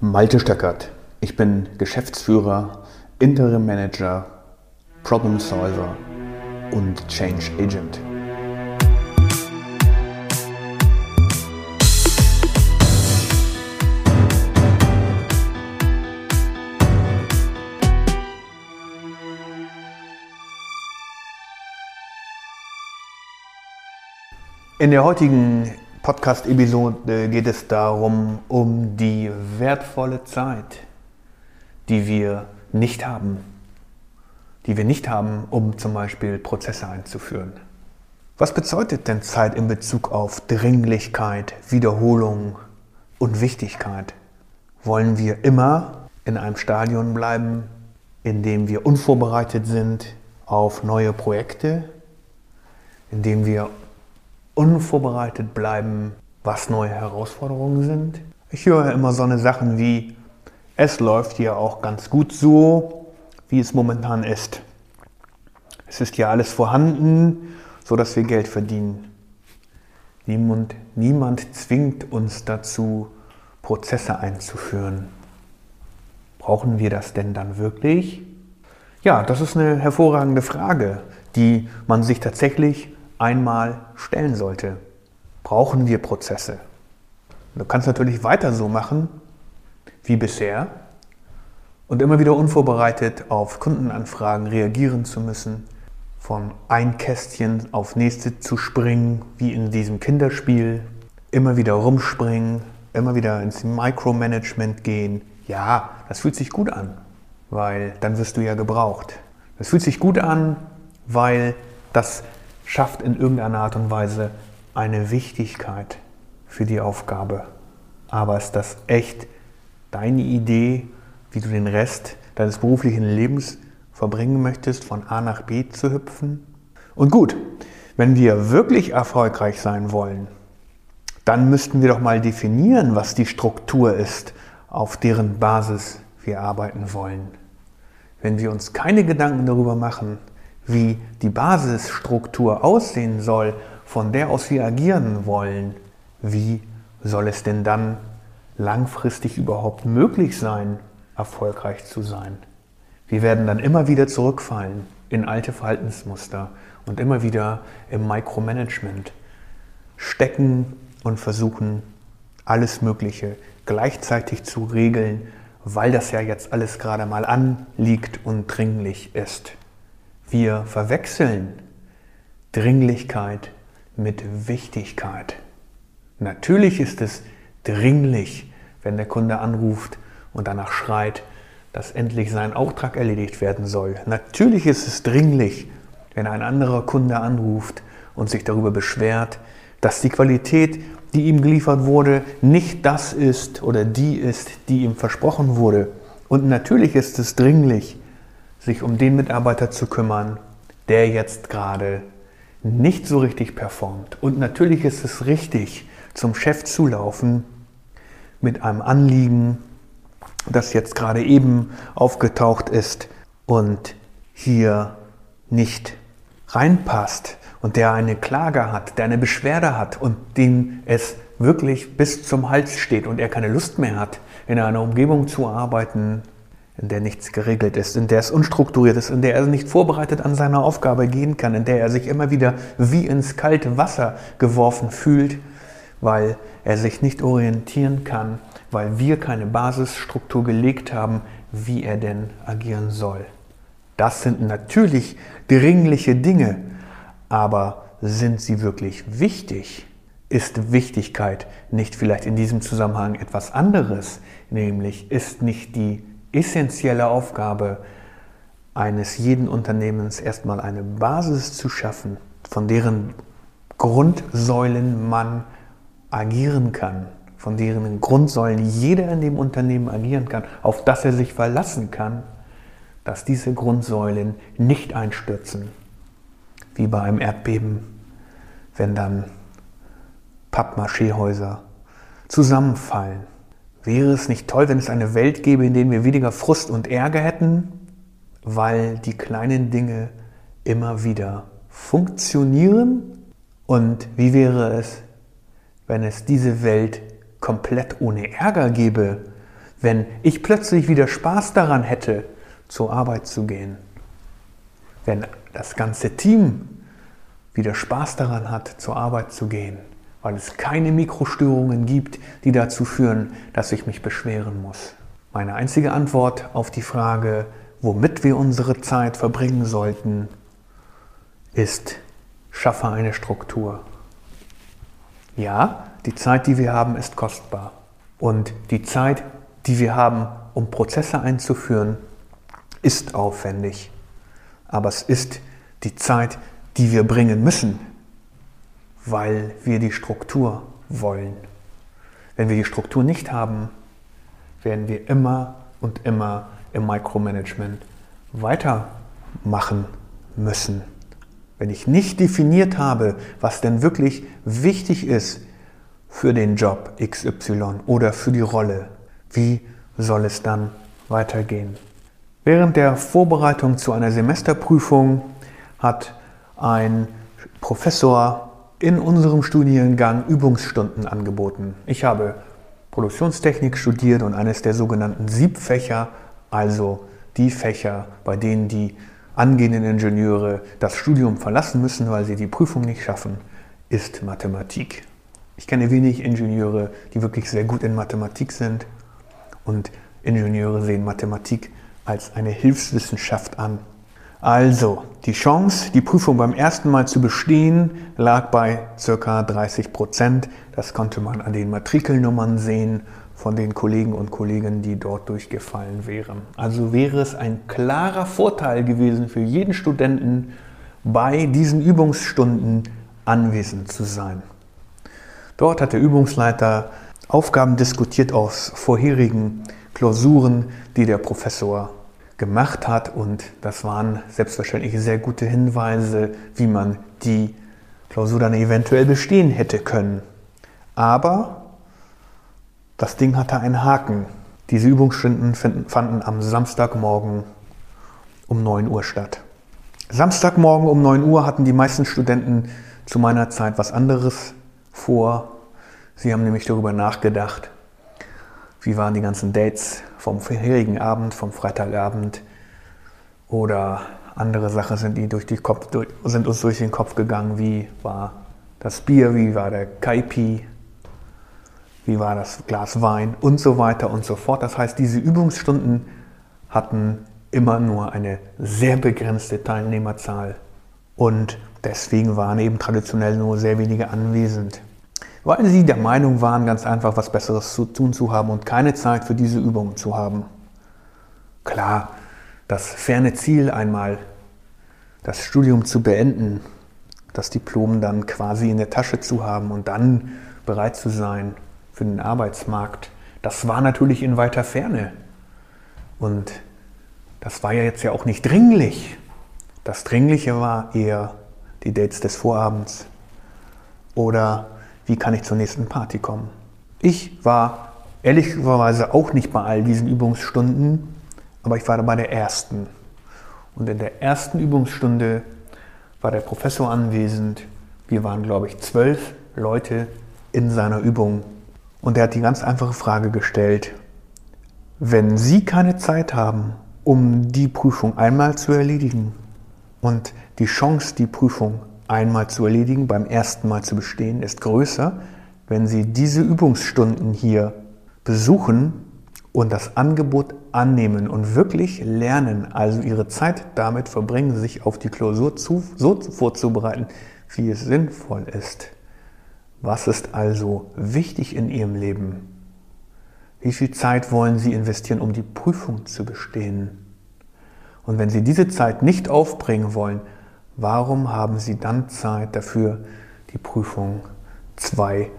Malte Stöckert. Ich bin Geschäftsführer, Interim Manager, Problem Solver und Change Agent. In der heutigen Podcast-Episode geht es darum, um die wertvolle Zeit, die wir nicht haben. Die wir nicht haben, um zum Beispiel Prozesse einzuführen. Was bedeutet denn Zeit in Bezug auf Dringlichkeit, Wiederholung und Wichtigkeit? Wollen wir immer in einem Stadion bleiben, in dem wir unvorbereitet sind auf neue Projekte, in dem wir unvorbereitet bleiben, was neue Herausforderungen sind. Ich höre immer so eine Sachen wie, es läuft ja auch ganz gut so, wie es momentan ist. Es ist ja alles vorhanden, so dass wir Geld verdienen. Niemand, niemand zwingt uns dazu, Prozesse einzuführen. Brauchen wir das denn dann wirklich? Ja, das ist eine hervorragende Frage, die man sich tatsächlich einmal stellen sollte. Brauchen wir Prozesse? Du kannst natürlich weiter so machen wie bisher und immer wieder unvorbereitet auf Kundenanfragen reagieren zu müssen, von ein Kästchen auf nächste zu springen, wie in diesem Kinderspiel, immer wieder rumspringen, immer wieder ins Micromanagement gehen. Ja, das fühlt sich gut an, weil dann wirst du ja gebraucht. Das fühlt sich gut an, weil das schafft in irgendeiner Art und Weise eine Wichtigkeit für die Aufgabe. Aber ist das echt deine Idee, wie du den Rest deines beruflichen Lebens verbringen möchtest, von A nach B zu hüpfen? Und gut, wenn wir wirklich erfolgreich sein wollen, dann müssten wir doch mal definieren, was die Struktur ist, auf deren Basis wir arbeiten wollen. Wenn wir uns keine Gedanken darüber machen, wie die Basisstruktur aussehen soll, von der aus wir agieren wollen, wie soll es denn dann langfristig überhaupt möglich sein, erfolgreich zu sein? Wir werden dann immer wieder zurückfallen in alte Verhaltensmuster und immer wieder im Micromanagement stecken und versuchen, alles Mögliche gleichzeitig zu regeln, weil das ja jetzt alles gerade mal anliegt und dringlich ist. Wir verwechseln Dringlichkeit mit Wichtigkeit. Natürlich ist es dringlich, wenn der Kunde anruft und danach schreit, dass endlich sein Auftrag erledigt werden soll. Natürlich ist es dringlich, wenn ein anderer Kunde anruft und sich darüber beschwert, dass die Qualität, die ihm geliefert wurde, nicht das ist oder die ist, die ihm versprochen wurde. Und natürlich ist es dringlich, sich um den Mitarbeiter zu kümmern, der jetzt gerade nicht so richtig performt. Und natürlich ist es richtig, zum Chef zu laufen mit einem Anliegen, das jetzt gerade eben aufgetaucht ist und hier nicht reinpasst und der eine Klage hat, der eine Beschwerde hat und dem es wirklich bis zum Hals steht und er keine Lust mehr hat, in einer Umgebung zu arbeiten, in der nichts geregelt ist, in der es unstrukturiert ist, in der er nicht vorbereitet an seine Aufgabe gehen kann, in der er sich immer wieder wie ins kalte Wasser geworfen fühlt, weil er sich nicht orientieren kann, weil wir keine Basisstruktur gelegt haben, wie er denn agieren soll. Das sind natürlich dringliche Dinge, aber sind sie wirklich wichtig? Ist Wichtigkeit nicht vielleicht in diesem Zusammenhang etwas anderes? Nämlich ist nicht die essentielle Aufgabe eines jeden Unternehmens erstmal eine Basis zu schaffen, von deren Grundsäulen man agieren kann, von deren Grundsäulen jeder in dem Unternehmen agieren kann, auf das er sich verlassen kann, dass diese Grundsäulen nicht einstürzen, wie bei einem Erdbeben, wenn dann Pappmaché-Häuser zusammenfallen Wäre es nicht toll, wenn es eine Welt gäbe, in der wir weniger Frust und Ärger hätten, weil die kleinen Dinge immer wieder funktionieren? Und wie wäre es, wenn es diese Welt komplett ohne Ärger gäbe? wenn ich plötzlich wieder Spaß daran hätte, zur Arbeit zu gehen, wenn das ganze Team wieder Spaß daran hat, zur Arbeit zu gehen, weil es keine Mikrostörungen gibt, die dazu führen, dass ich mich beschweren muss. Meine einzige Antwort auf die Frage, womit wir unsere Zeit verbringen sollten, ist, schaffe eine Struktur. Ja, die Zeit, die wir haben, ist kostbar. Und die Zeit, die wir haben, um Prozesse einzuführen, ist aufwendig. Aber es ist die Zeit, die wir bringen müssen, weil wir die Struktur wollen. Wenn wir die Struktur nicht haben, werden wir immer und immer im Micromanagement weitermachen müssen. Wenn ich nicht definiert habe, was denn wirklich wichtig ist für den Job XY oder für die Rolle, wie soll es dann weitergehen? Während der Vorbereitung zu einer Semesterprüfung hat ein Professor in unserem Studiengang Übungsstunden angeboten. Ich habe Produktionstechnik studiert und eines der sogenannten Siebfächer, also die Fächer, bei denen die angehenden Ingenieure das Studium verlassen müssen, weil sie die Prüfung nicht schaffen, ist Mathematik. Ich kenne wenig Ingenieure, die wirklich sehr gut in Mathematik sind und Ingenieure sehen Mathematik als eine Hilfswissenschaft an. Also, die Chance, die Prüfung beim ersten Mal zu bestehen, lag bei ca. 30 Prozent. Das konnte man an den Matrikelnummern sehen von den Kollegen und Kolleginnen, die dort durchgefallen wären. Also wäre es ein klarer Vorteil gewesen für jeden Studenten, bei diesen Übungsstunden anwesend zu sein. Dort hat der Übungsleiter Aufgaben diskutiert aus vorherigen Klausuren, die der Professor gemacht hat. Und das waren selbstverständlich sehr gute Hinweise, wie man die Klausur dann eventuell bestehen hätte können. Aber das Ding hatte einen Haken. Diese Übungsstunden fanden am Samstagmorgen um 9 Uhr statt. Samstagmorgen um 9 Uhr hatten die meisten Studenten zu meiner Zeit was anderes vor. Sie haben nämlich darüber nachgedacht, wie waren die ganzen Dates vom vorherigen Abend, vom Freitagabend? Oder andere Sachen sind, die durch die Kopf, sind uns durch den Kopf gegangen. Wie war das Bier, wie war der Kaipi, wie war das Glas Wein? Und so weiter und so fort. Das heißt, diese Übungsstunden hatten immer nur eine sehr begrenzte Teilnehmerzahl. Und deswegen waren eben traditionell nur sehr wenige anwesend weil sie der Meinung waren, ganz einfach was Besseres zu tun zu haben und keine Zeit für diese Übungen zu haben. Klar, das ferne Ziel einmal, das Studium zu beenden, das Diplom dann quasi in der Tasche zu haben und dann bereit zu sein für den Arbeitsmarkt, das war natürlich in weiter Ferne. Und das war ja jetzt ja auch nicht dringlich. Das Dringliche war eher die Dates des Vorabends oder wie kann ich zur nächsten Party kommen. Ich war ehrlicherweise auch nicht bei all diesen Übungsstunden, aber ich war bei der ersten. Und in der ersten Übungsstunde war der Professor anwesend. Wir waren, glaube ich, zwölf Leute in seiner Übung. Und er hat die ganz einfache Frage gestellt, wenn Sie keine Zeit haben, um die Prüfung einmal zu erledigen und die Chance, die Prüfung einmal zu erledigen, beim ersten Mal zu bestehen, ist größer, wenn Sie diese Übungsstunden hier besuchen und das Angebot annehmen und wirklich lernen, also Ihre Zeit damit verbringen, sich auf die Klausur zu, so vorzubereiten, wie es sinnvoll ist. Was ist also wichtig in Ihrem Leben? Wie viel Zeit wollen Sie investieren, um die Prüfung zu bestehen? Und wenn Sie diese Zeit nicht aufbringen wollen, Warum haben Sie dann Zeit dafür, die Prüfung zwei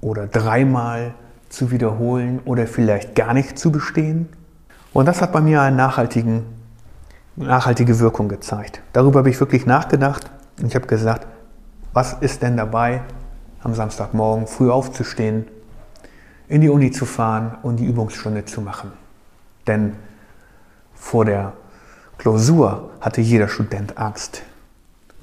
oder dreimal zu wiederholen oder vielleicht gar nicht zu bestehen? Und das hat bei mir eine nachhaltige Wirkung gezeigt. Darüber habe ich wirklich nachgedacht und ich habe gesagt, was ist denn dabei, am Samstagmorgen früh aufzustehen, in die Uni zu fahren und die Übungsstunde zu machen? Denn vor der Klausur hatte jeder Student Angst.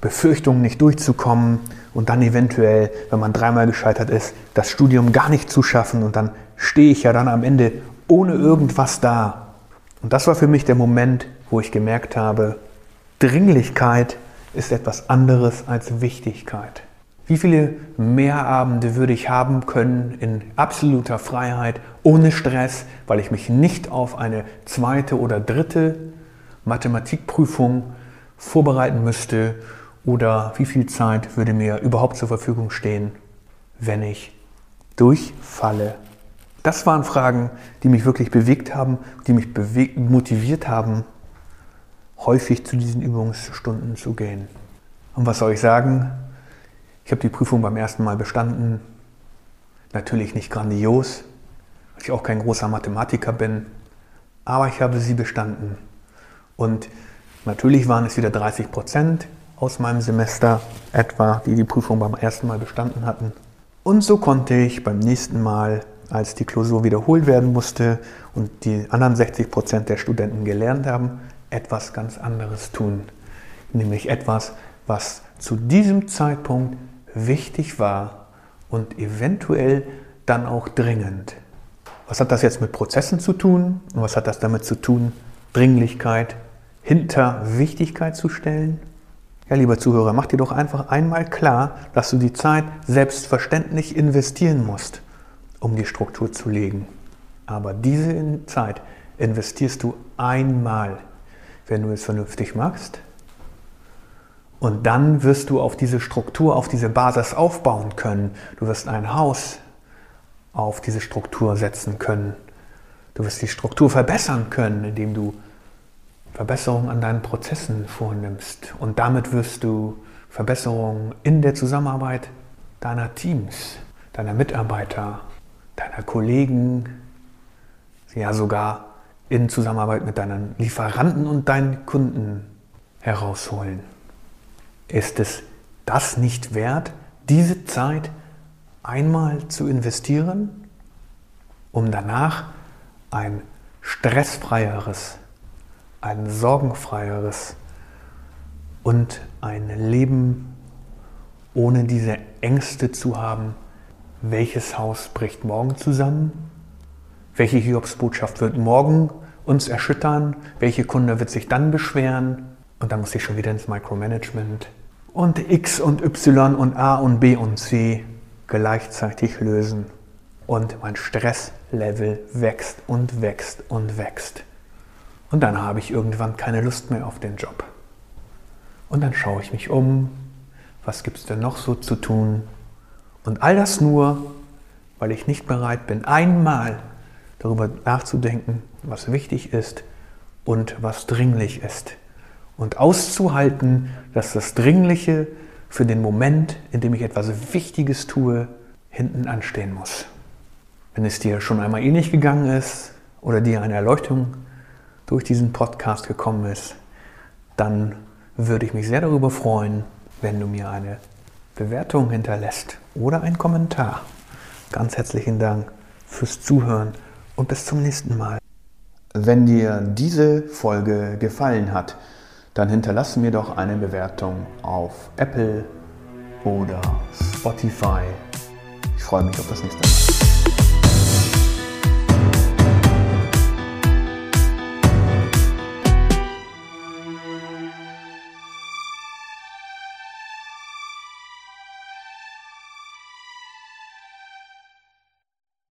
Befürchtungen nicht durchzukommen und dann eventuell, wenn man dreimal gescheitert ist, das Studium gar nicht zu schaffen und dann stehe ich ja dann am Ende ohne irgendwas da. Und das war für mich der Moment, wo ich gemerkt habe, Dringlichkeit ist etwas anderes als Wichtigkeit. Wie viele Mehrabende würde ich haben können in absoluter Freiheit, ohne Stress, weil ich mich nicht auf eine zweite oder dritte Mathematikprüfung vorbereiten müsste? Oder wie viel Zeit würde mir überhaupt zur Verfügung stehen, wenn ich durchfalle? Das waren Fragen, die mich wirklich bewegt haben, die mich motiviert haben, häufig zu diesen Übungsstunden zu gehen. Und was soll ich sagen? Ich habe die Prüfung beim ersten Mal bestanden. Natürlich nicht grandios, weil ich auch kein großer Mathematiker bin, aber ich habe sie bestanden. Und natürlich waren es wieder 30 Prozent aus meinem Semester etwa, die die Prüfung beim ersten Mal bestanden hatten. Und so konnte ich beim nächsten Mal, als die Klausur wiederholt werden musste und die anderen 60 Prozent der Studenten gelernt haben, etwas ganz anderes tun. Nämlich etwas, was zu diesem Zeitpunkt wichtig war und eventuell dann auch dringend. Was hat das jetzt mit Prozessen zu tun? Und was hat das damit zu tun, Dringlichkeit hinter Wichtigkeit zu stellen? Ja, lieber Zuhörer, mach dir doch einfach einmal klar, dass du die Zeit selbstverständlich investieren musst, um die Struktur zu legen. Aber diese Zeit investierst du einmal, wenn du es vernünftig machst und dann wirst du auf diese Struktur, auf diese Basis aufbauen können. Du wirst ein Haus auf diese Struktur setzen können. Du wirst die Struktur verbessern können, indem du Verbesserungen an deinen Prozessen vornimmst. Und damit wirst du Verbesserungen in der Zusammenarbeit deiner Teams, deiner Mitarbeiter, deiner Kollegen, ja sogar in Zusammenarbeit mit deinen Lieferanten und deinen Kunden herausholen. Ist es das nicht wert, diese Zeit einmal zu investieren, um danach ein stressfreieres, ein sorgenfreieres und ein Leben ohne diese Ängste zu haben, welches Haus bricht morgen zusammen, welche Hiobsbotschaft wird morgen uns erschüttern, welche Kunde wird sich dann beschweren? Und dann muss ich schon wieder ins Micromanagement. Und x und y und a und b und c gleichzeitig lösen. Und mein Stresslevel wächst und wächst und wächst. Und dann habe ich irgendwann keine Lust mehr auf den Job. Und dann schaue ich mich um, was gibt es denn noch so zu tun? Und all das nur, weil ich nicht bereit bin, einmal darüber nachzudenken, was wichtig ist und was dringlich ist und auszuhalten, dass das Dringliche für den Moment, in dem ich etwas Wichtiges tue, hinten anstehen muss. Wenn es dir schon einmal ähnlich gegangen ist oder dir eine Erleuchtung durch diesen Podcast gekommen ist, dann würde ich mich sehr darüber freuen, wenn du mir eine Bewertung hinterlässt oder einen Kommentar. Ganz herzlichen Dank fürs Zuhören und bis zum nächsten Mal. Wenn dir diese Folge gefallen hat, dann hinterlasse mir doch eine Bewertung auf Apple oder Spotify. Ich freue mich auf das nächste Mal.